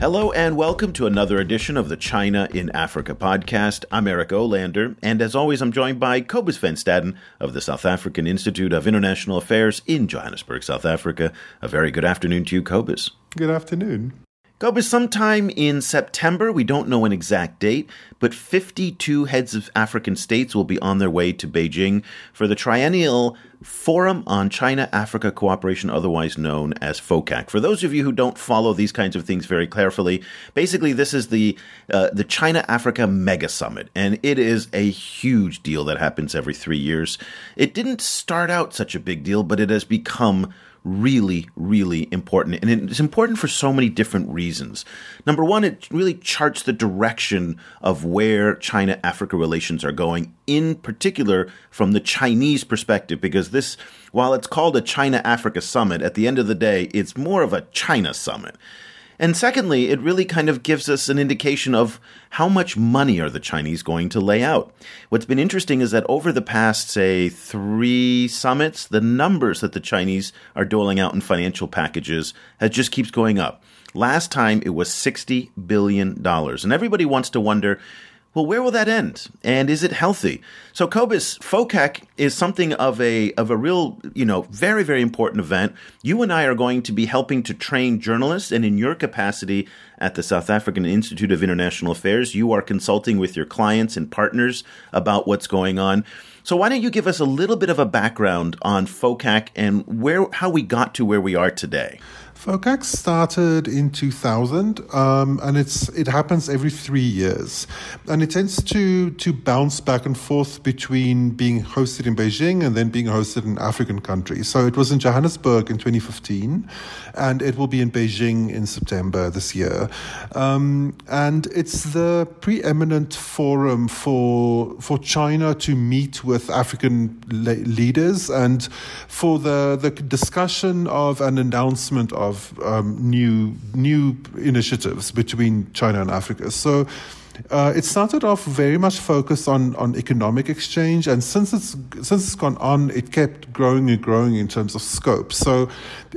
Hello and welcome to another edition of the China in Africa podcast. I'm Eric Olander, and as always, I'm joined by Cobus Van Staden of the South African Institute of International Affairs in Johannesburg, South Africa. A very good afternoon to you, Cobus. Good afternoon. Cobus, sometime in September, we don't know an exact date, but 52 heads of African states will be on their way to Beijing for the triennial Forum on China Africa Cooperation, otherwise known as FOCAC. For those of you who don't follow these kinds of things very carefully, basically this is the uh, the China Africa Mega Summit, and it is a huge deal that happens every three years. It didn't start out such a big deal, but it has become really, really important. And it's important for so many different reasons. Number one, it really charts the direction of where China Africa relations are going, in particular from the Chinese perspective, because this, while it's called a China Africa summit, at the end of the day, it's more of a China summit. And secondly, it really kind of gives us an indication of how much money are the Chinese going to lay out. What's been interesting is that over the past, say, three summits, the numbers that the Chinese are doling out in financial packages has just keeps going up. Last time it was $60 billion. And everybody wants to wonder, well, where will that end? And is it healthy? So, Cobus, FOCAC is something of a of a real, you know, very very important event. You and I are going to be helping to train journalists, and in your capacity at the South African Institute of International Affairs, you are consulting with your clients and partners about what's going on. So, why don't you give us a little bit of a background on FOCAC and where how we got to where we are today? FOCAC started in 2000, um, and it's it happens every three years, and it tends to to bounce back and forth between being hosted in Beijing and then being hosted in African countries. So it was in Johannesburg in 2015, and it will be in Beijing in September this year, um, and it's the preeminent forum for for China to meet with African le- leaders and for the the discussion of an announcement of of um, new new initiatives between China and Africa. So. Uh, it started off very much focused on, on economic exchange, and since it's since it's gone on, it kept growing and growing in terms of scope. So,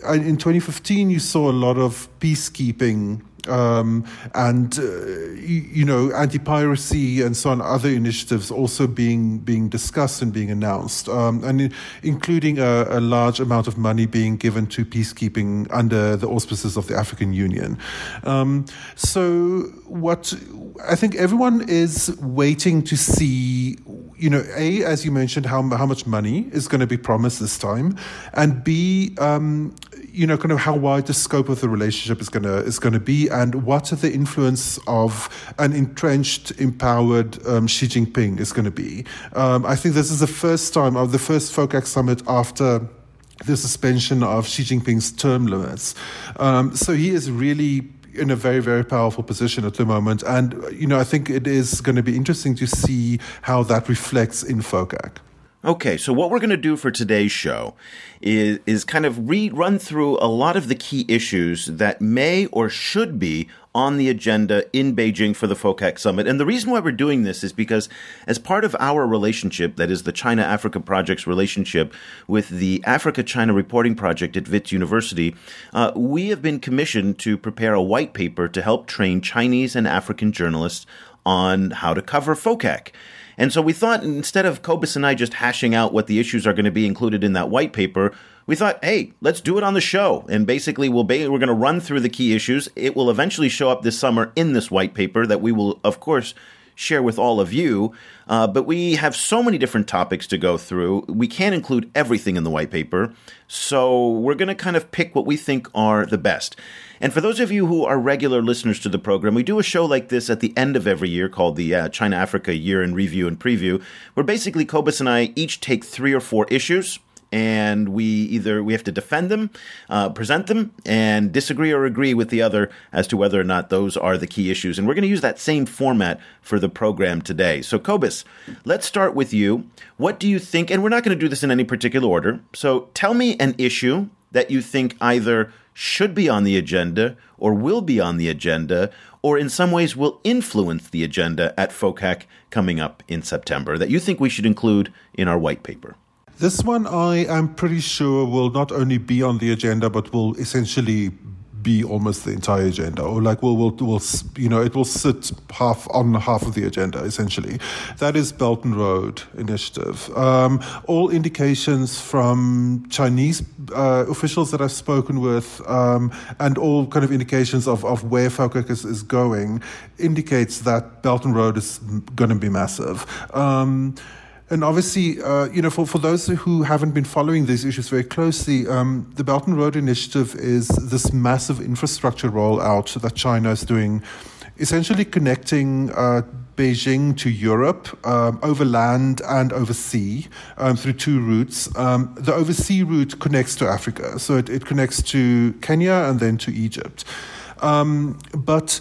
uh, in 2015, you saw a lot of peacekeeping um, and uh, you, know anti-piracy and so on other initiatives also being being discussed and being announced. Um, and in, including a, a, large amount of money being given to peacekeeping under the auspices of the African Union. Um, so what I think everyone is waiting to see you know a as you mentioned how how much money is going to be promised this time and b um, you know, kind of how wide the scope of the relationship is going to is to be, and what the influence of an entrenched, empowered um, Xi Jinping is going to be. Um, I think this is the first time, of the first FOCAC summit after the suspension of Xi Jinping's term limits. Um, so he is really in a very very powerful position at the moment and you know i think it is going to be interesting to see how that reflects in focac Okay, so what we're going to do for today's show is, is kind of re- run through a lot of the key issues that may or should be on the agenda in Beijing for the FOCAC summit. And the reason why we're doing this is because as part of our relationship, that is the China Africa Project's relationship with the Africa China Reporting Project at Wits University, uh, we have been commissioned to prepare a white paper to help train Chinese and African journalists on how to cover FOCAC. And so we thought instead of Cobus and I just hashing out what the issues are going to be included in that white paper, we thought, hey, let's do it on the show. And basically, we'll be, we're going to run through the key issues. It will eventually show up this summer in this white paper that we will, of course, share with all of you. Uh, but we have so many different topics to go through. We can't include everything in the white paper. So we're going to kind of pick what we think are the best. And for those of you who are regular listeners to the program, we do a show like this at the end of every year called the uh, China Africa Year in Review and Preview, where basically Cobus and I each take three or four issues and we either we have to defend them, uh, present them, and disagree or agree with the other as to whether or not those are the key issues. And we're going to use that same format for the program today. So, Cobus, let's start with you. What do you think? And we're not going to do this in any particular order. So, tell me an issue that you think either should be on the agenda or will be on the agenda or in some ways will influence the agenda at FOCAC coming up in September that you think we should include in our white paper? This one I am pretty sure will not only be on the agenda, but will essentially be almost the entire agenda, or like will will will you know it will sit half on half of the agenda essentially. That is Belt and Road Initiative. Um, all indications from Chinese uh, officials that I've spoken with, um, and all kind of indications of, of where FOCAC is, is going, indicates that Belt and Road is going to be massive. Um, and obviously, uh, you know, for, for those who haven't been following these issues very closely, um, the Belt and Road Initiative is this massive infrastructure rollout that China is doing, essentially connecting uh, Beijing to Europe um, over land and over sea um, through two routes. Um, the oversea route connects to Africa, so it, it, connects to Kenya and then to Egypt. Um, but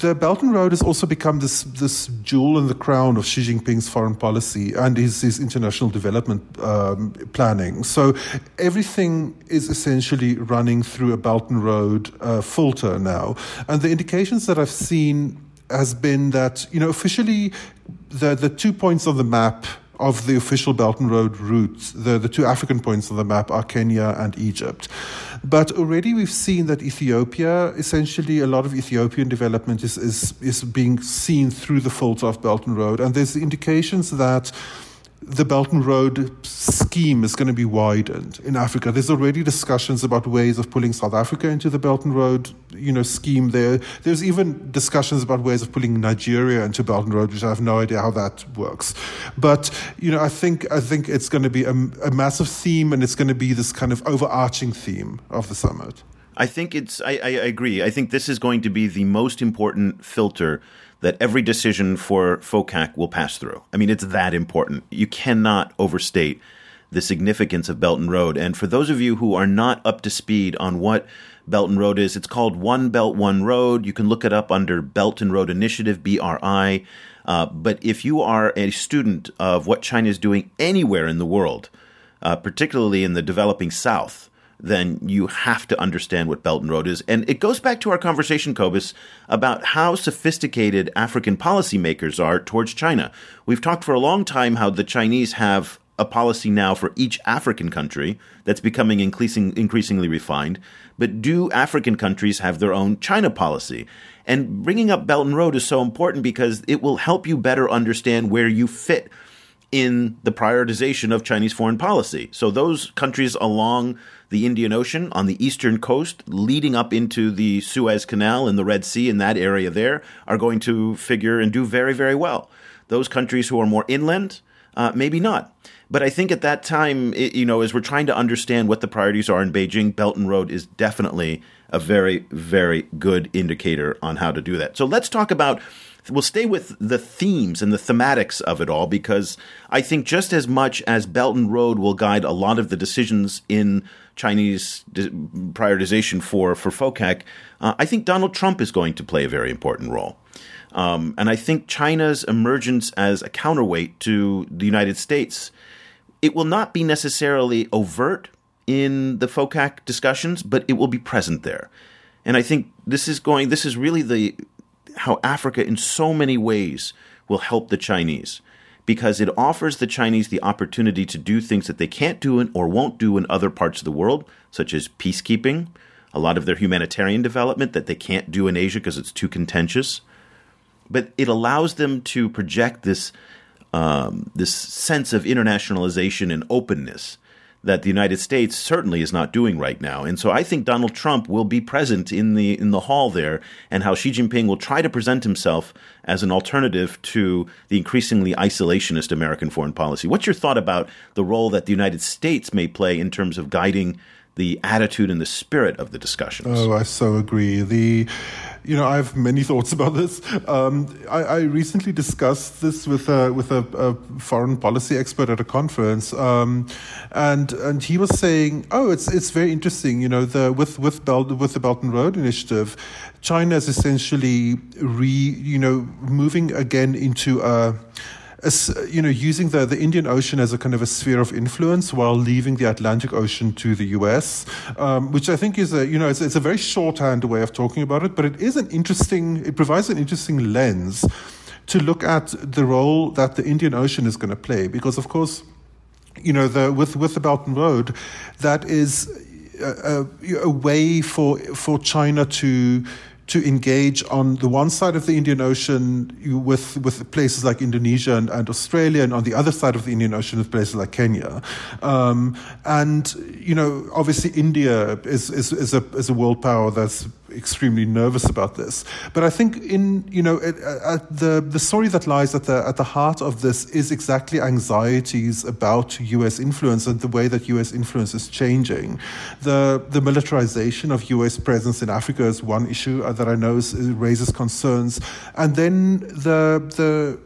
the Belt and Road has also become this this jewel in the crown of Xi Jinping's foreign policy and his, his international development um, planning. So everything is essentially running through a Belt and Road uh, filter now, and the indications that I've seen has been that you know officially the the two points on the map of the official Belt and Road routes, the, the two African points on the map are Kenya and Egypt. But already we've seen that Ethiopia, essentially a lot of Ethiopian development is, is, is being seen through the folds of Belt and Road. And there's indications that the Belt and Road scheme is going to be widened in Africa. There's already discussions about ways of pulling South Africa into the Belt and Road, you know, scheme there. There's even discussions about ways of pulling Nigeria into Belt and Road, which I have no idea how that works. But you know, I think I think it's going to be a, a massive theme, and it's going to be this kind of overarching theme of the summit. I think it's. I, I agree. I think this is going to be the most important filter that every decision for FOCAC will pass through. I mean, it's that important. You cannot overstate the significance of Belt and Road. And for those of you who are not up to speed on what Belt and Road is, it's called One Belt, One Road. You can look it up under Belt and Road Initiative, BRI. Uh, but if you are a student of what China is doing anywhere in the world, uh, particularly in the developing South, then you have to understand what Belt and Road is. And it goes back to our conversation, Cobus, about how sophisticated African policymakers are towards China. We've talked for a long time how the Chinese have a policy now for each African country that's becoming increasing, increasingly refined. But do African countries have their own China policy? And bringing up Belt and Road is so important because it will help you better understand where you fit in the prioritization of Chinese foreign policy. So those countries along the Indian Ocean on the eastern coast, leading up into the Suez Canal and the Red Sea in that area there, are going to figure and do very, very well. Those countries who are more inland, uh, maybe not. But I think at that time, it, you know, as we're trying to understand what the priorities are in Beijing, Belt and Road is definitely a very, very good indicator on how to do that. So let's talk about we'll stay with the themes and the thematics of it all because I think just as much as Belt and Road will guide a lot of the decisions in Chinese prioritization for for FOCAC, uh, I think Donald Trump is going to play a very important role. Um, and I think China's emergence as a counterweight to the United States, it will not be necessarily overt in the FOCAC discussions, but it will be present there. And I think this is going. This is really the how Africa, in so many ways, will help the Chinese because it offers the Chinese the opportunity to do things that they can't do or won't do in other parts of the world, such as peacekeeping, a lot of their humanitarian development that they can't do in Asia because it's too contentious. But it allows them to project this um, this sense of internationalization and openness that the United States certainly is not doing right now. And so I think Donald Trump will be present in the in the hall there and how Xi Jinping will try to present himself as an alternative to the increasingly isolationist American foreign policy. What's your thought about the role that the United States may play in terms of guiding the attitude and the spirit of the discussions? Oh, I so agree. The you know, I have many thoughts about this. Um, I, I, recently discussed this with a, with a, a foreign policy expert at a conference, um, and and he was saying, oh, it's it's very interesting. You know, the with with Bel- with the Belt and Road Initiative, China is essentially re you know moving again into a you know, using the, the Indian Ocean as a kind of a sphere of influence while leaving the Atlantic Ocean to the US, um, which I think is a, you know, it's, it's a very shorthand way of talking about it, but it is an interesting, it provides an interesting lens to look at the role that the Indian Ocean is going to play, because of course, you know, the, with, with the Belt and Road, that is a, a, a way for, for China to, to engage on the one side of the Indian Ocean with, with places like Indonesia and, and Australia, and on the other side of the Indian Ocean with places like Kenya. Um, and, you know, obviously India is, is, is, a, is a world power that's extremely nervous about this. But I think in you know it, uh, the the story that lies at the at the heart of this is exactly anxieties about U.S. influence and the way that U.S. influence is changing. The the militarization of U.S. presence in Africa is one issue uh, that I know is, raises concerns, and then the the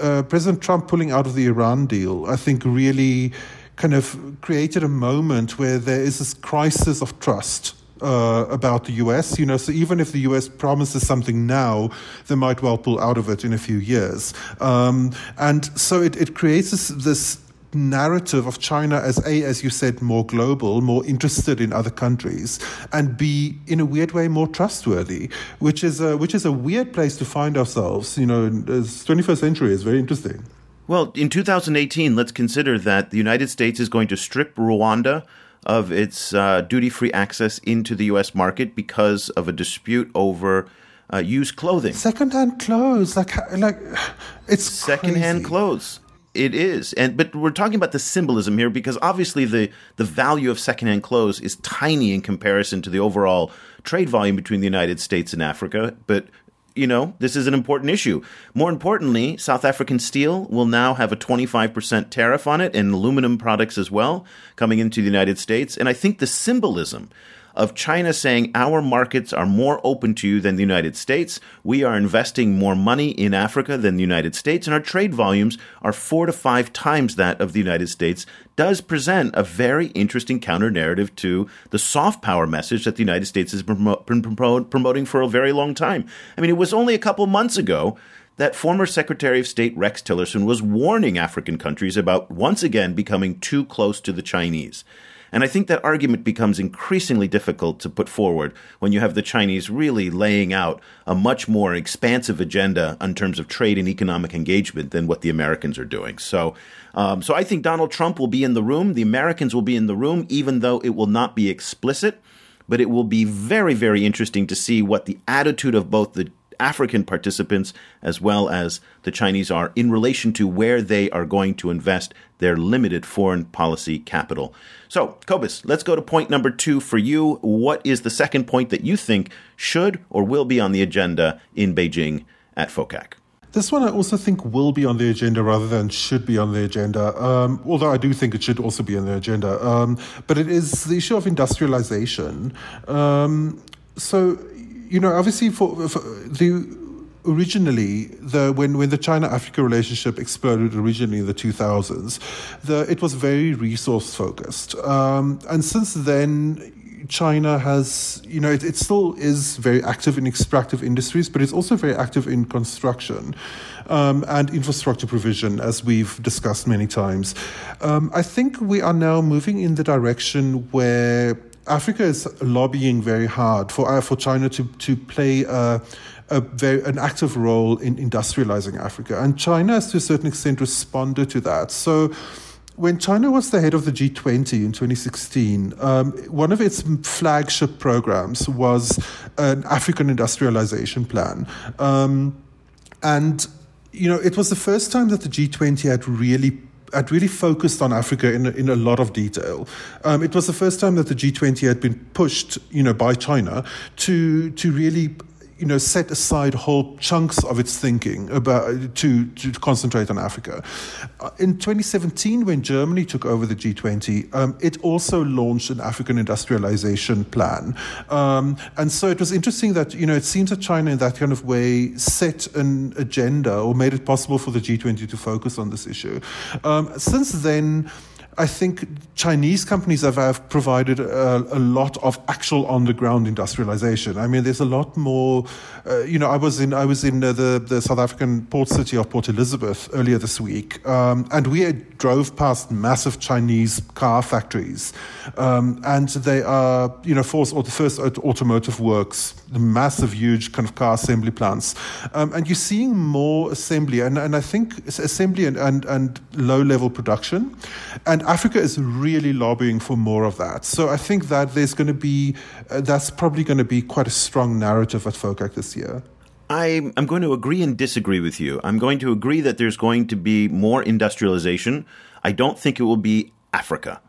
uh, President Trump pulling out of the Iran deal, I think really kind of created a moment where there is this crisis of trust uh, about the US. You know, so even if the US promises something now, they might well pull out of it in a few years. Um, and so it, it creates this, this narrative of China as a, as you said, more global, more interested in other countries, and b, in a weird way, more trustworthy, which is a, which is a weird place to find ourselves. You know, in the 21st century is very interesting. Well, in 2018, let's consider that the United States is going to strip Rwanda of its uh, duty free access into the U.S. market because of a dispute over uh, used clothing. Secondhand clothes, like like it's secondhand crazy. clothes. It is, and but we're talking about the symbolism here because obviously the the value of secondhand clothes is tiny in comparison to the overall trade volume between the United States and Africa. But you know, this is an important issue. More importantly, South African steel will now have a 25% tariff on it and aluminum products as well coming into the United States. And I think the symbolism of China saying our markets are more open to you than the United States. We are investing more money in Africa than the United States, and our trade volumes are four to five times that of the United States. Does present a very interesting counter narrative to the soft power message that the United States has been promoting for a very long time. I mean, it was only a couple months ago that former Secretary of State Rex Tillerson was warning African countries about once again becoming too close to the Chinese. And I think that argument becomes increasingly difficult to put forward when you have the Chinese really laying out a much more expansive agenda in terms of trade and economic engagement than what the Americans are doing. So, um, so I think Donald Trump will be in the room. The Americans will be in the room, even though it will not be explicit. But it will be very, very interesting to see what the attitude of both the African participants as well as the Chinese are in relation to where they are going to invest their limited foreign policy capital. So, Cobus, let's go to point number two for you. What is the second point that you think should or will be on the agenda in Beijing at FOCAC? This one I also think will be on the agenda rather than should be on the agenda, um, although I do think it should also be on the agenda. Um, but it is the issue of industrialization. Um, so, you know, obviously for, for the originally the when when the China Africa relationship exploded originally in the 2000s, the it was very resource focused, um, and since then. China has, you know, it, it still is very active in extractive industries, but it's also very active in construction um, and infrastructure provision, as we've discussed many times. Um, I think we are now moving in the direction where Africa is lobbying very hard for uh, for China to to play a, a very an active role in industrializing Africa, and China has to a certain extent responded to that. So. When China was the head of the G20 in 2016, um, one of its flagship programs was an African industrialization plan. Um, and, you know, it was the first time that the G20 had really had really focused on Africa in in a lot of detail. Um, it was the first time that the G20 had been pushed, you know, by China to to really you know, set aside whole chunks of its thinking about to, to concentrate on Africa. Uh, in 2017, when Germany took over the G20, um, it also launched an African industrialization plan. Um, and so it was interesting that, you know, it seems that China in that kind of way set an agenda or made it possible for the G20 to focus on this issue. Um, since then, I think Chinese companies have, have provided a, a, lot of actual on the ground industrialization. I mean, there's a lot more. Uh, you know, I was in I was in uh, the the South African port city of Port Elizabeth earlier this week, um, and we drove past massive Chinese car factories, um, and they are you know first or the first automotive works, the massive, huge kind of car assembly plants, um, and you're seeing more assembly, and and I think assembly and and, and low level production, and Africa is really lobbying for more of that. So I think that there's going to be, uh, that's probably going to be quite a strong narrative at FOCAC this year. I, I'm going to agree and disagree with you. I'm going to agree that there's going to be more industrialization. I don't think it will be Africa.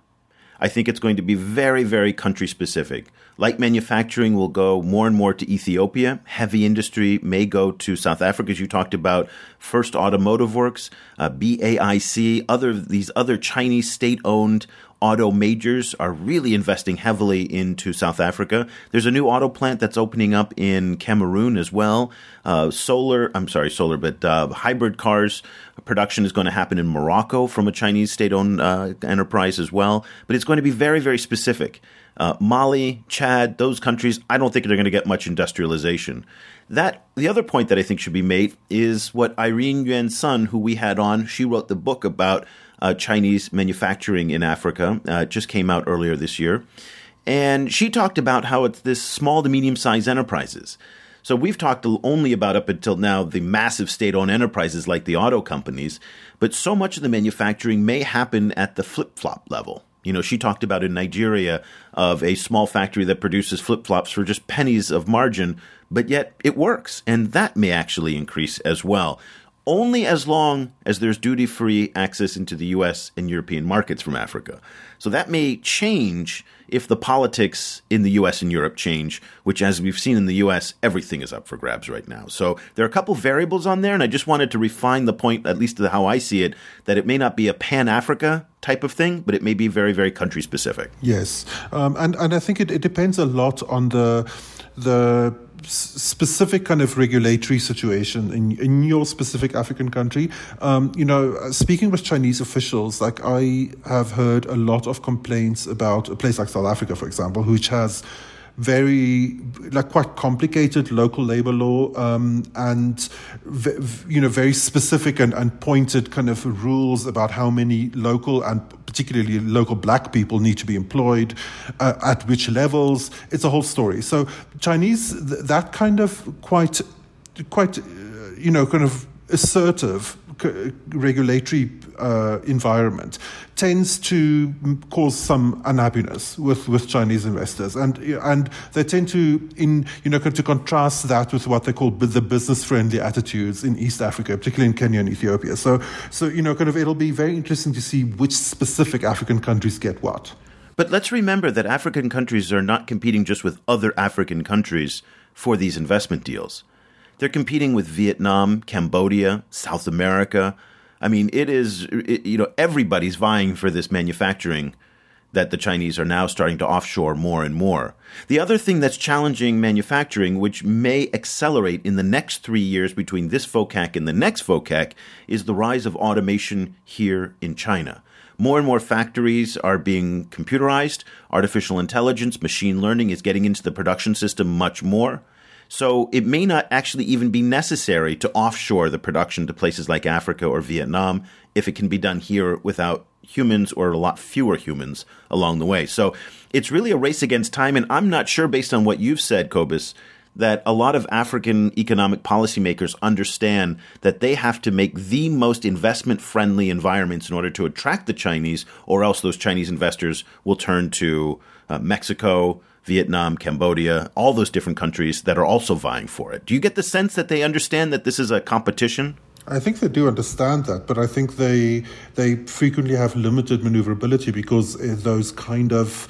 I think it's going to be very, very country specific. Light manufacturing will go more and more to Ethiopia. Heavy industry may go to South Africa, as you talked about. First Automotive Works, uh, BAIC, other these other Chinese state-owned auto majors are really investing heavily into South Africa. There's a new auto plant that's opening up in Cameroon as well. Uh, solar, I'm sorry, solar, but uh, hybrid cars production is going to happen in Morocco from a Chinese state owned uh, enterprise as well. But it's going to be very, very specific. Uh, Mali, Chad, those countries, I don't think they're going to get much industrialization. That the other point that I think should be made is what Irene Yuan Sun, who we had on, she wrote the book about uh, Chinese manufacturing in Africa. Uh, it just came out earlier this year. And she talked about how it's this small to medium sized enterprises. So we've talked only about up until now the massive state owned enterprises like the auto companies, but so much of the manufacturing may happen at the flip flop level. You know, she talked about in Nigeria of a small factory that produces flip flops for just pennies of margin, but yet it works. And that may actually increase as well only as long as there's duty free access into the US and European markets from Africa. So that may change if the politics in the US and Europe change, which, as we've seen in the US, everything is up for grabs right now. So there are a couple variables on there, and I just wanted to refine the point, at least to how I see it, that it may not be a pan Africa type of thing, but it may be very, very country specific. Yes. Um, and, and I think it, it depends a lot on the the specific kind of regulatory situation in, in your specific African country. Um, you know, speaking with Chinese officials, like I have heard a lot of complaints about a place like South Africa, for example, which has very like quite complicated local labor law um, and you know very specific and, and pointed kind of rules about how many local and particularly local black people need to be employed uh, at which levels. It's a whole story. So chinese that kind of quite quite uh, you know kind of assertive regulatory uh, environment tends to cause some unhappiness with, with Chinese investors, and and they tend to in you know to contrast that with what they call the business friendly attitudes in East Africa, particularly in Kenya and Ethiopia. So so you know kind of it'll be very interesting to see which specific African countries get what. But let's remember that African countries are not competing just with other African countries for these investment deals. They're competing with Vietnam, Cambodia, South America. I mean, it is, it, you know, everybody's vying for this manufacturing that the Chinese are now starting to offshore more and more. The other thing that's challenging manufacturing, which may accelerate in the next three years between this FOCAC and the next FOCAC, is the rise of automation here in China. More and more factories are being computerized. Artificial intelligence, machine learning is getting into the production system much more. So it may not actually even be necessary to offshore the production to places like Africa or Vietnam if it can be done here without humans or a lot fewer humans along the way. So it's really a race against time. And I'm not sure, based on what you've said, Cobus, that a lot of African economic policymakers understand that they have to make the most investment friendly environments in order to attract the Chinese, or else those Chinese investors will turn to uh, Mexico, Vietnam, Cambodia, all those different countries that are also vying for it. Do you get the sense that they understand that this is a competition? I think they do understand that, but I think they they frequently have limited maneuverability because eh, those kind of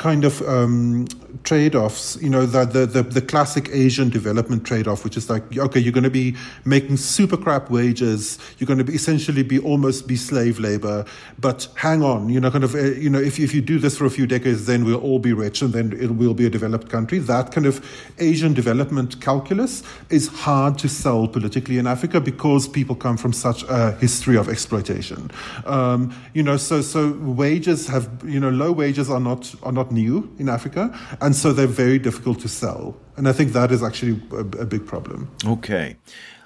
kind of um, trade-offs you know the, the, the the classic asian development trade-off which is like okay you're going to be making super crap wages you're going to be essentially be almost be slave labor but hang on you know kind of uh, you know if, if you do this for a few decades then we'll all be rich and then it will be a developed country. That kind of asian development calculus is hard to sell politically in africa because people come from such a history of exploitation. Um, you know so so wages have you know low wages are not are not new in Africa, and so they're very difficult to sell. And I think that is actually a, a big problem. Okay.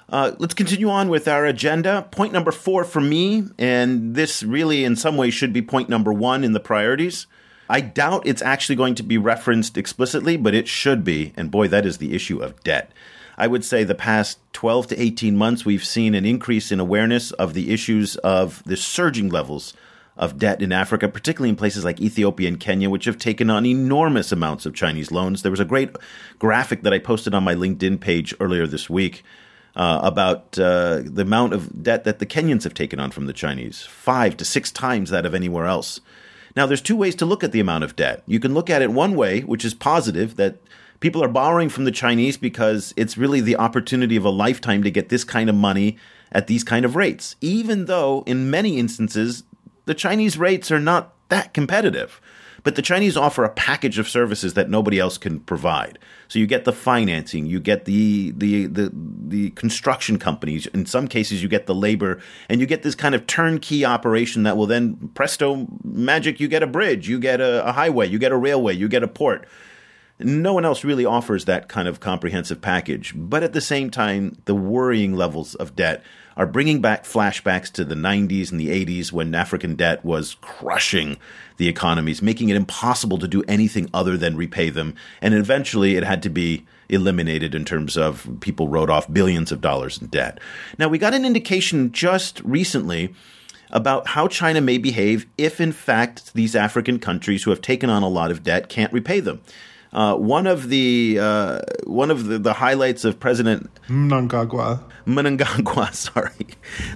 Uh, let's continue on with our agenda. Point number four for me, and this really in some ways should be point number one in the priorities. I doubt it's actually going to be referenced explicitly, but it should be. And boy, that is the issue of debt. I would say the past 12 to 18 months, we've seen an increase in awareness of the issues of the surging levels of debt in Africa, particularly in places like Ethiopia and Kenya, which have taken on enormous amounts of Chinese loans. There was a great graphic that I posted on my LinkedIn page earlier this week uh, about uh, the amount of debt that the Kenyans have taken on from the Chinese, five to six times that of anywhere else. Now, there's two ways to look at the amount of debt. You can look at it one way, which is positive, that people are borrowing from the Chinese because it's really the opportunity of a lifetime to get this kind of money at these kind of rates, even though in many instances the Chinese rates are not that competitive. But the Chinese offer a package of services that nobody else can provide. So you get the financing, you get the, the the the construction companies. In some cases, you get the labor, and you get this kind of turnkey operation that will then presto magic. You get a bridge, you get a, a highway, you get a railway, you get a port. No one else really offers that kind of comprehensive package. But at the same time, the worrying levels of debt are bringing back flashbacks to the 90s and the 80s when African debt was crushing the economies, making it impossible to do anything other than repay them. And eventually it had to be eliminated in terms of people wrote off billions of dollars in debt. Now, we got an indication just recently about how China may behave if, in fact, these African countries who have taken on a lot of debt can't repay them. Uh, one of the uh, one of the, the, highlights of President Mnangagwa. Mnangagwa, sorry,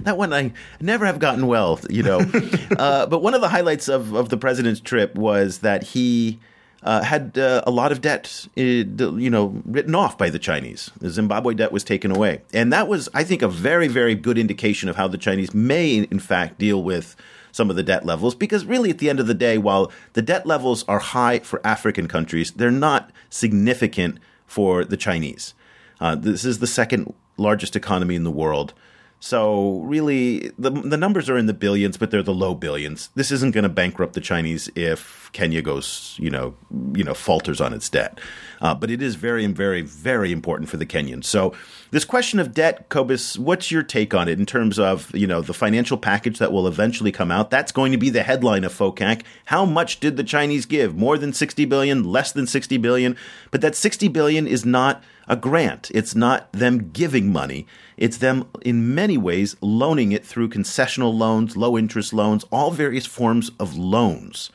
that one I never have gotten well, you know. uh, but one of the highlights of, of the president's trip was that he uh, had uh, a lot of debt, uh, you know, written off by the Chinese. The Zimbabwe debt was taken away, and that was, I think, a very, very good indication of how the Chinese may, in fact, deal with some of the debt levels because really at the end of the day while the debt levels are high for african countries they're not significant for the chinese uh, this is the second largest economy in the world so really, the the numbers are in the billions, but they're the low billions. This isn't going to bankrupt the Chinese if Kenya goes, you know, you know, falters on its debt. Uh, but it is very, very, very important for the Kenyans. So this question of debt, Cobus, what's your take on it in terms of you know the financial package that will eventually come out? That's going to be the headline of FOCAC. How much did the Chinese give? More than sixty billion? Less than sixty billion? But that sixty billion is not a grant. It's not them giving money. It's them, in many ways, loaning it through concessional loans, low interest loans, all various forms of loans.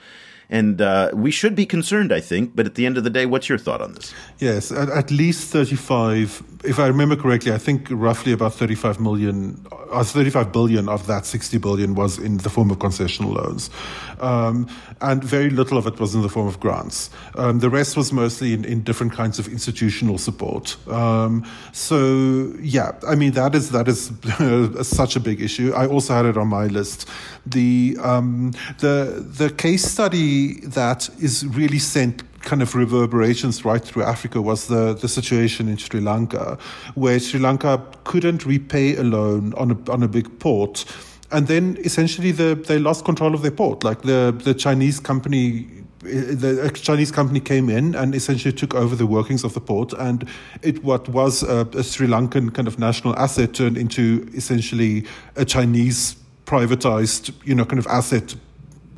And uh, we should be concerned, I think. But at the end of the day, what's your thought on this? Yes, at, at least 35, if I remember correctly, I think roughly about 35 million, or uh, 35 billion of that 60 billion was in the form of concessional loans. Um, and very little of it was in the form of grants. Um, the rest was mostly in, in, different kinds of institutional support. Um, so, yeah, I mean, that is, that is such a big issue. I also had it on my list. The, um, the, the case study that is really sent kind of reverberations right through Africa was the, the situation in Sri Lanka, where Sri Lanka couldn't repay a loan on a, on a big port. And then essentially the, they lost control of their port. Like the, the Chinese company the Chinese company came in and essentially took over the workings of the port, and it what was a, a, Sri Lankan kind of national asset turned into essentially a Chinese privatized, you know, kind of asset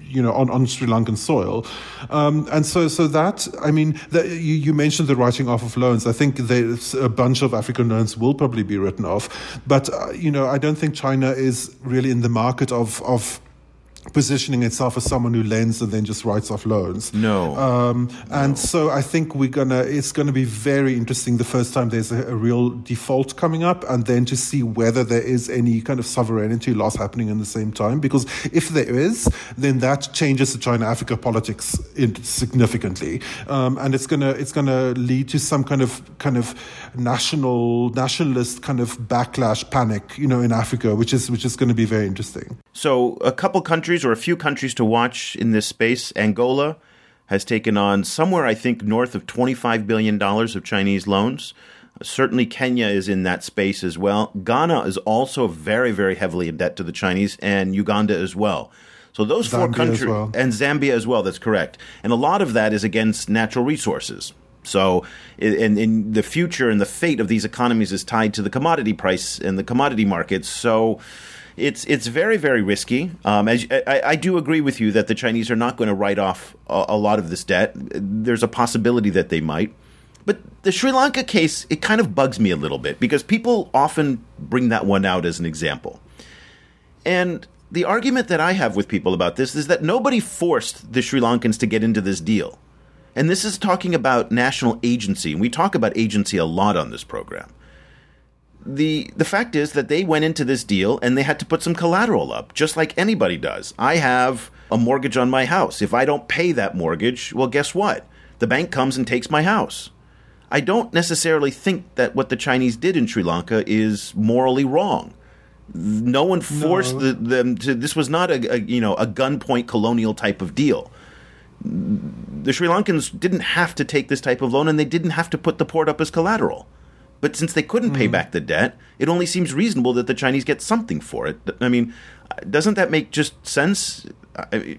you know, on, on Sri Lankan soil. Um, and so, so that, I mean, you, you, mentioned the writing off of loans. I think there's a bunch of African loans will probably be written off. But, uh, you know, I don't think China is really in the market of, of positioning itself as someone who lends and then just writes off loans. No. Um, and no. so I think we're gonna. It's going to be very interesting the first time there's a, a, real default coming up, and then to see whether there is any kind of sovereignty loss happening in the same time. Because if there is, then that changes the China-Africa politics significantly, um, and it's gonna it's gonna lead to some kind of kind of national nationalist kind of backlash, panic, you know, in Africa, which is which is going to be very interesting. So a couple countries or a few countries to watch in this space. Angola has taken on somewhere, I think, north of $25 billion of Chinese loans. Certainly, Kenya is in that space as well. Ghana is also very, very heavily in debt to the Chinese, and Uganda as well. So those Zambia four countries, well. and Zambia as well. That's correct. And a lot of that is against natural resources. So, in, in the future and the fate of these economies is tied to the commodity price and the commodity markets. So, it's it's very very risky. Um, as I, I, do agree with you that the Chinese are not going to write off a, a, lot of this debt. There's a possibility that they might, but the Sri Lanka case it kind of bugs me a little bit because people often bring that one out as an example, and the argument that I have with people about this is that nobody forced the Sri Lankans to get into this deal. And this is talking about national agency, and we talk about agency a lot on this program the the fact is that they went into this deal and they had to put some collateral up, just like anybody does. I have a mortgage on my house. If I don't pay that mortgage, well, guess what? The bank comes and takes my house. I don't necessarily think that what the Chinese did in Sri Lanka is morally wrong. No one forced no. the, them to. This was not a, a you know a gunpoint colonial type of deal. The Sri Lankans didn't have to take this type of loan, and they didn't have to put the port up as collateral. But since they couldn't pay hmm. back the debt, it only seems reasonable that the Chinese get something for it. I mean, doesn't that make just sense?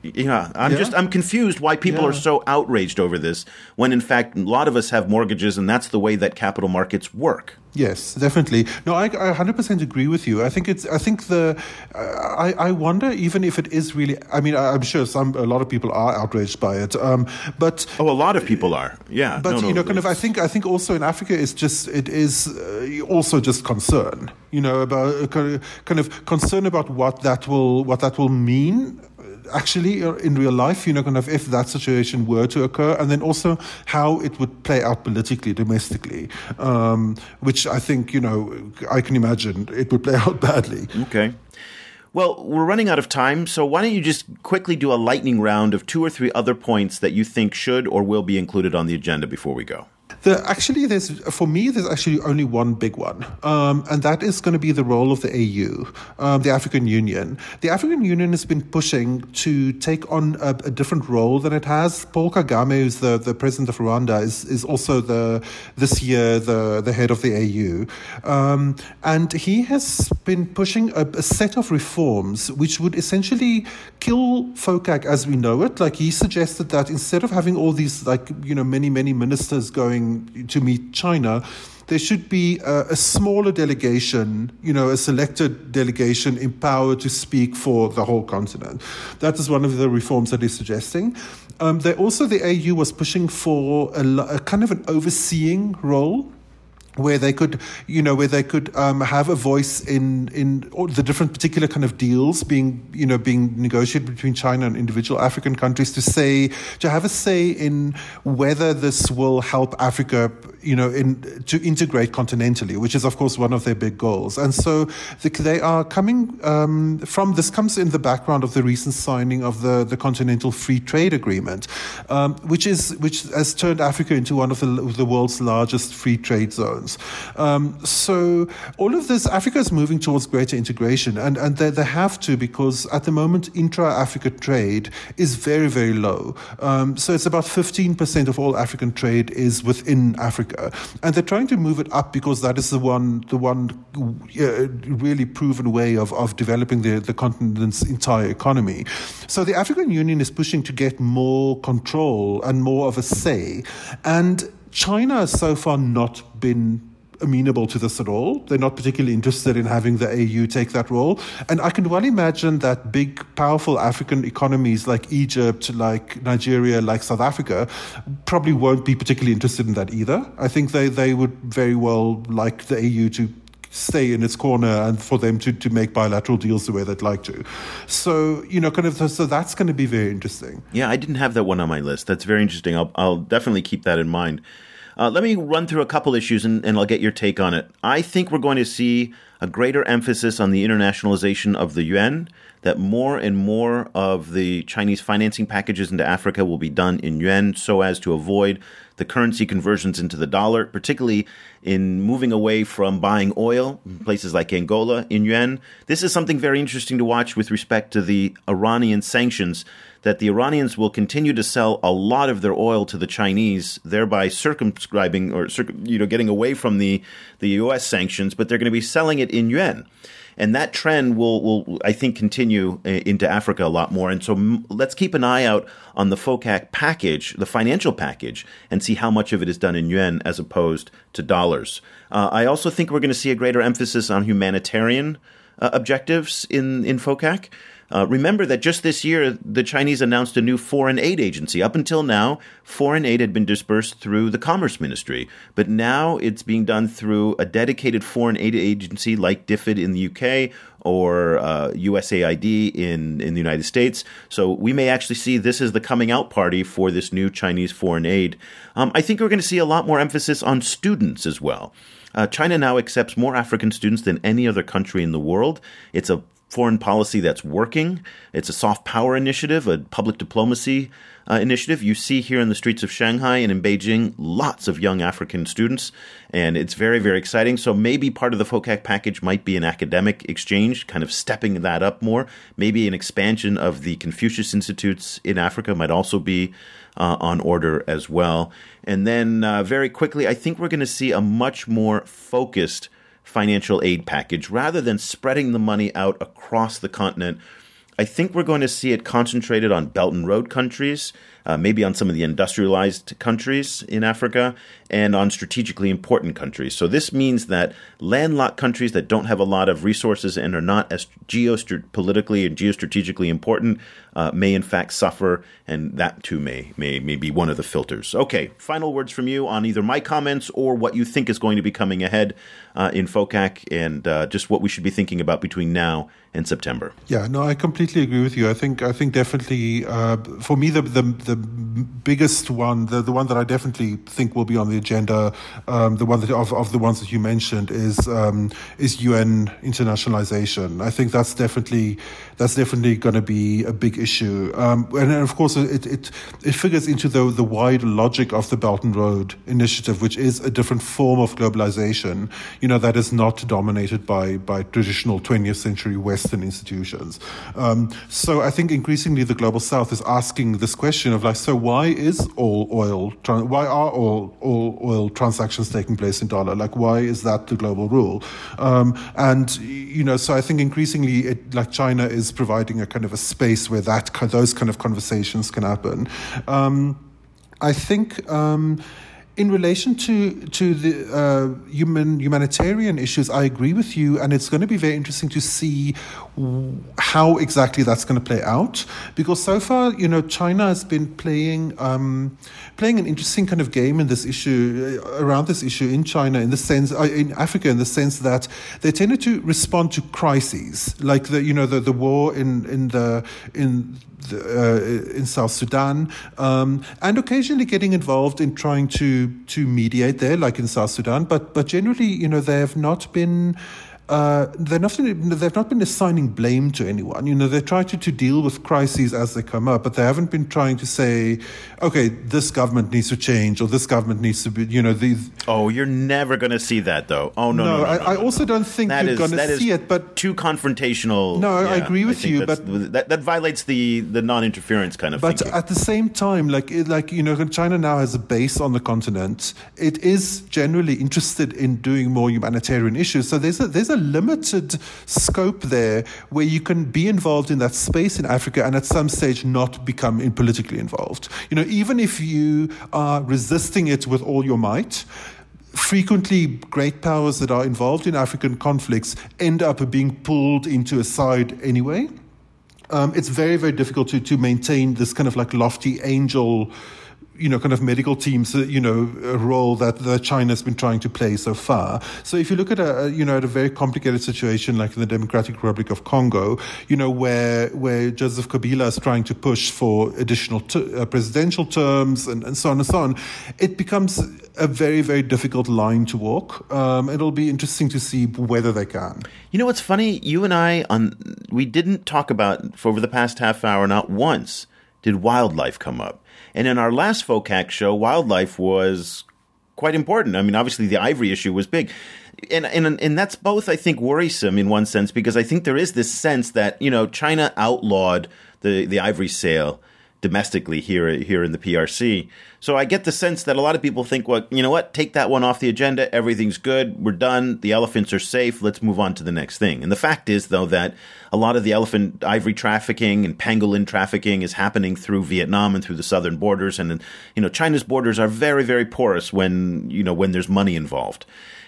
You know, I'm yeah. just I'm confused why people yeah. are so outraged over this when in fact a lot of us have mortgages and that's the way that capital markets work. Yes, definitely. No, I, I 100% agree with you. I think it's. I think the. I I wonder even if it is really. I mean, I'm sure some a lot of people are outraged by it. Um, but oh, a lot of people are. Yeah. But no, you know, kind of. I think. I think also in Africa, it's just. It is uh, also just concern. You know, about uh, kind of, kind of concern about what that will what that will mean actually uh, in real life, you know, kind of if that situation were to occur, and then also how it would play out politically, domestically, um, which I think, you know, I can imagine it would play out badly. Okay. Well, we're running out of time, so why don't you just quickly do a lightning round of two or three other points that you think should or will be included on the agenda before we go? The, actually, there's for me, there's actually only one big one, um, and that is going to be the role of the AU, um, the African Union. The African Union has been pushing to take on a, a, different role than it has. Paul Kagame, who's the, the president of Rwanda, is, is also the this year the the head of the AU, um, and he has been pushing a, a set of reforms which would essentially kill FOCAC as we know it. Like he suggested that instead of having all these like you know many many ministers going to meet China, there should be a, a, smaller delegation, you know, a selected delegation empowered to speak for the whole continent. That is one of the reforms that he's suggesting. Um, also, the AU was pushing for a, a kind of an overseeing role where they could, you know, where they could um, have a voice in in the different particular kind of deals being, you know, being negotiated between China and individual African countries to say to have a say in whether this will help Africa, you know, in to integrate continentally, which is of course one of their big goals. And so the, they are coming um, from this comes in the background of the recent signing of the the Continental Free Trade Agreement, um, which is which has turned Africa into one of the, the world's largest free trade zones. Um, so all of this, Africa is moving towards greater integration, and, and they, they have to because at the moment intra-Africa trade is very, very low. Um, so it's about 15% of all African trade is within Africa, and they're trying to move it up because that is the one, the one uh, really proven way of, of developing the, the continent's entire economy. So the African Union is pushing to get more control and more of a say, and China has so far not been amenable to this at all. They're not particularly interested in having the AU take that role. And I can well imagine that big, powerful African economies like Egypt, like Nigeria, like South Africa probably won't be particularly interested in that either. I think they, they would very well like the AU to stay in its corner and for them to, to make bilateral deals the way they'd like to. So, you know, kind of, so that's going to be very interesting. Yeah, I didn't have that one on my list. That's very interesting. I'll, I'll definitely keep that in mind. Uh, let me run through a couple issues and, and I'll get your take on it. I think we're going to see a greater emphasis on the internationalization of the yuan, that more and more of the Chinese financing packages into Africa will be done in yuan so as to avoid the currency conversions into the dollar, particularly in moving away from buying oil in places like Angola in yuan. This is something very interesting to watch with respect to the Iranian sanctions that the Iranians will continue to sell a lot of their oil to the Chinese, thereby circumscribing or you know getting away from the the U.S. sanctions, but they're going to be selling it in yuan. And that trend will, will, I think, continue uh, into Africa a lot more. And so let's keep an eye out on the FOCAC package, the financial package, and see how much of it is done in yuan as opposed to dollars. Uh, I also think we're going to see a greater emphasis on humanitarian uh, objectives in, in FOCAC. Uh, remember that just this year, the Chinese announced a new foreign aid agency. Up until now, foreign aid had been dispersed through the Commerce Ministry, but now it's being done through a dedicated foreign aid agency like DFID in the UK or uh, USAID in, in the United States. So we may actually see this as the coming out party for this new Chinese foreign aid. Um, I think we're going to see a lot more emphasis on students as well. Uh, China now accepts more African students than any other country in the world. It's a foreign policy that's working. It's a soft power initiative, a public diplomacy uh, initiative. You see here in the streets of Shanghai and in Beijing lots of young African students, and it's very, very exciting. So maybe part of the FOCAC package might be an academic exchange, kind of stepping that up more. Maybe an expansion of the Confucius Institutes in Africa might also be uh, on order as well. And then uh, very quickly, I think we're going to see a much more focused financial aid package rather than spreading the money out across the continent. I think we're going to see it concentrated on Belt and Road countries uh, maybe on some of the industrialized countries in Africa, and on strategically important countries. So this means that landlocked countries that don't have a lot of resources and are not as geopolitically and geostrategically important uh, may in fact suffer, and that too may, may may be one of the filters. Okay, final words from you on either my comments or what you think is going to be coming ahead uh, in FOCAC, and uh, just what we should be thinking about between now and September. Yeah, no, I completely agree with you. I think I think definitely uh, for me the the, the biggest one, the, the one that I definitely think will be on the agenda, um, the one that of, of the ones that you mentioned is um, is yuan internationalization. I think that's definitely that's definitely going to be a big issue, um, and, of course it, it it figures into the the wide logic of the Belt and Road Initiative, which is a different form of globalization. You know that is not dominated by by traditional 20th century Western institutions. Um, so I think increasingly the global South is asking this question of like, so why is all oil, why are all, all oil transactions taking place in dollar? Like, why is that the global rule? Um, and, you know, so I think increasingly it, like China is providing a kind of a space where that, those kind of conversations can happen. Um, I think, um, in relation to to the uh, human humanitarian issues, I agree with you, and it's going to be very interesting to see how exactly that's going to play out. Because so far, you know, China has been playing um, playing an interesting kind of game in this issue uh, around this issue in China, in the sense uh, in Africa, in the sense that they tended to respond to crises, like the you know the the war in in the in uh, in South Sudan, um, and occasionally getting involved in trying to to mediate there, like in South Sudan. But but generally, you know, they have not been uh, they're not, they've not been assigning blame to anyone. You know, they try to, to deal with crises as they come up, but they haven't been trying to say, okay, this government needs to change or this government needs to be, you know, these. Oh, you're never going to see that, though. Oh, no, no, no. no, I, no, I, also don't think that you're going to see it, but. Too confrontational. No, yeah, I agree with I you, but. That, that violates the, the non interference kind of thing. But thinking. at the same time, like, like, you know, China now has a base on the continent. It is generally interested in doing more humanitarian issues. So there's a, there's a limited scope there where you can be involved in that space in Africa and at some stage not become in politically involved. You know, even if you are resisting it with all your might, frequently great powers that are involved in African conflicts end up being pulled into a side anyway. Um, it's very, very difficult to, to maintain this kind of like lofty angel you know, kind of medical teams, uh, you know, a role that, that China's been trying to play so far. So if you look at a, you know, at a very complicated situation like in the Democratic Republic of Congo, you know, where where Joseph Kabila is trying to push for additional t- uh, presidential terms and, and so on and so on, it becomes a very, very difficult line to walk. Um, it'll be interesting to see whether they can. You know what's funny? You and I on we didn't talk about for over the past half hour, not once did wildlife come up. And in our last FOCAC show, wildlife was quite important. I mean, obviously the ivory issue was big. And, and and that's both, I think, worrisome in one sense because I think there is this sense that you know China outlawed the the ivory sale domestically here here in the PRC. So I get the sense that a lot of people think, well, you know what, take that one off the agenda. Everything's good. We're done. The elephants are safe. Let's move on to the next thing. And the fact is, though, that a lot of the elephant ivory trafficking and pangolin trafficking is happening through Vietnam and through the southern borders. And you know, China's borders are very, very porous when you know when there's money involved.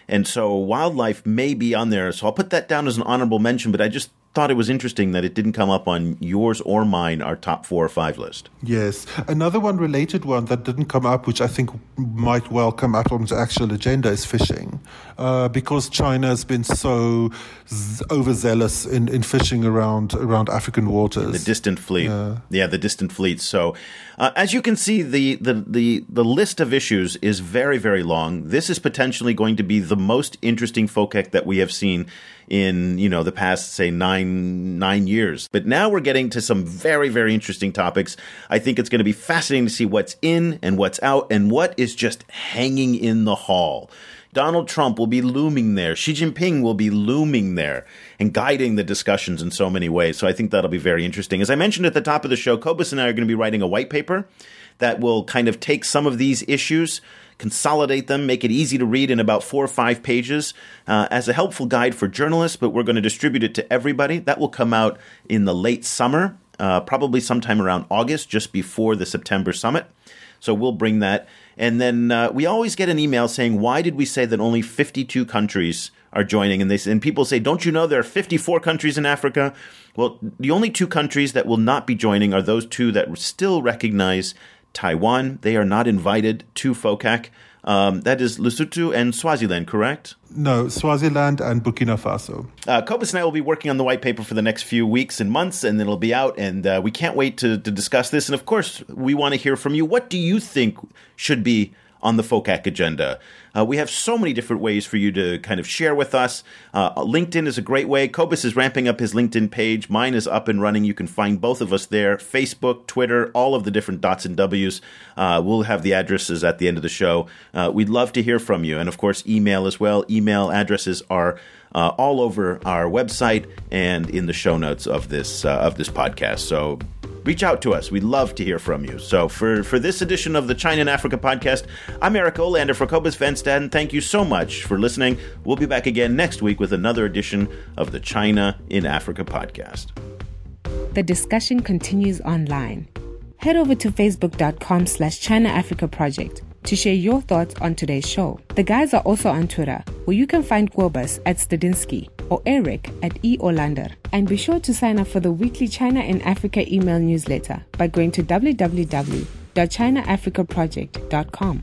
And so wildlife may be on there. So I'll put that down as an honorable mention, but I just thought it was interesting that it didn't come up on yours or mine, our top four or five list. Yes. Another one related one that didn't come up, which I think might well come up on the actual agenda, is fishing. Uh, because China has been so z- overzealous in, in fishing around around African waters. The distant fleet. Yeah, yeah the distant fleet. So, uh, as you can see, the, the, the, the list of issues is very, very long. This is potentially going to be the most interesting FOCAC that we have seen in you know the past say nine nine years. But now we're getting to some very very interesting topics. I think it's going to be fascinating to see what's in and what's out and what is just hanging in the hall. Donald Trump will be looming there. Xi Jinping will be looming there and guiding the discussions in so many ways. So I think that'll be very interesting. As I mentioned at the top of the show, Cobus and I are going to be writing a white paper that will kind of take some of these issues consolidate them, make it easy to read in about four or five pages uh, as a helpful guide for journalists, but we're going to distribute it to everybody. That will come out in the late summer, uh, probably sometime around August, just before the September summit. So we'll bring that. And then uh, we always get an email saying, why did we say that only 52 countries are joining? And, they, and people say, don't you know there are 54 countries in Africa? Well, the only two countries that will not be joining are those two that still recognize Taiwan. They are not invited to FOCAC. Um, that is Lesotho and Swaziland, correct? No, Swaziland and Burkina Faso. Uh, Cobus and I will be working on the white paper for the next few weeks and months, and it'll be out. And uh, we can't wait to, to discuss this. And of course, we want to hear from you. What do you think should be on the FOCAC agenda. Uh, we have so many different ways for you to kind of share with us. Uh, LinkedIn is a great way. Cobus is ramping up his LinkedIn page. Mine is up and running. You can find both of us there. Facebook, Twitter, all of the different dots and W's. Uh, we'll have the addresses at the end of the show. Uh, we'd love to hear from you. And of course, email as well. Email addresses are uh, all over our website and in the show notes of this uh, of this podcast. So reach out to us. We'd love to hear from you. So for, for this edition of the China and Africa podcast, I'm Eric Olander for Cobus Van Staden. Thank you so much for listening. We'll be back again next week with another edition of the China in Africa podcast. The discussion continues online. Head over to facebook.com slash China Africa Project to share your thoughts on today's show. The guys are also on Twitter, where you can find Cobus at Stadenesque or Eric at E. Olander. And be sure to sign up for the weekly China and Africa email newsletter by going to www.chinaafricaproject.com.